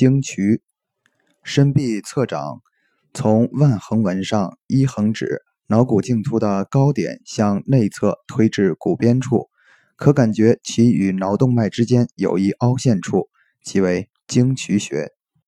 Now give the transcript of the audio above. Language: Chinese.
经渠伸臂侧掌从腕横纹上一横指脑骨茎突的高点向内侧推至骨边处可感觉其与脑动脉之间有一凹陷处即为经渠穴。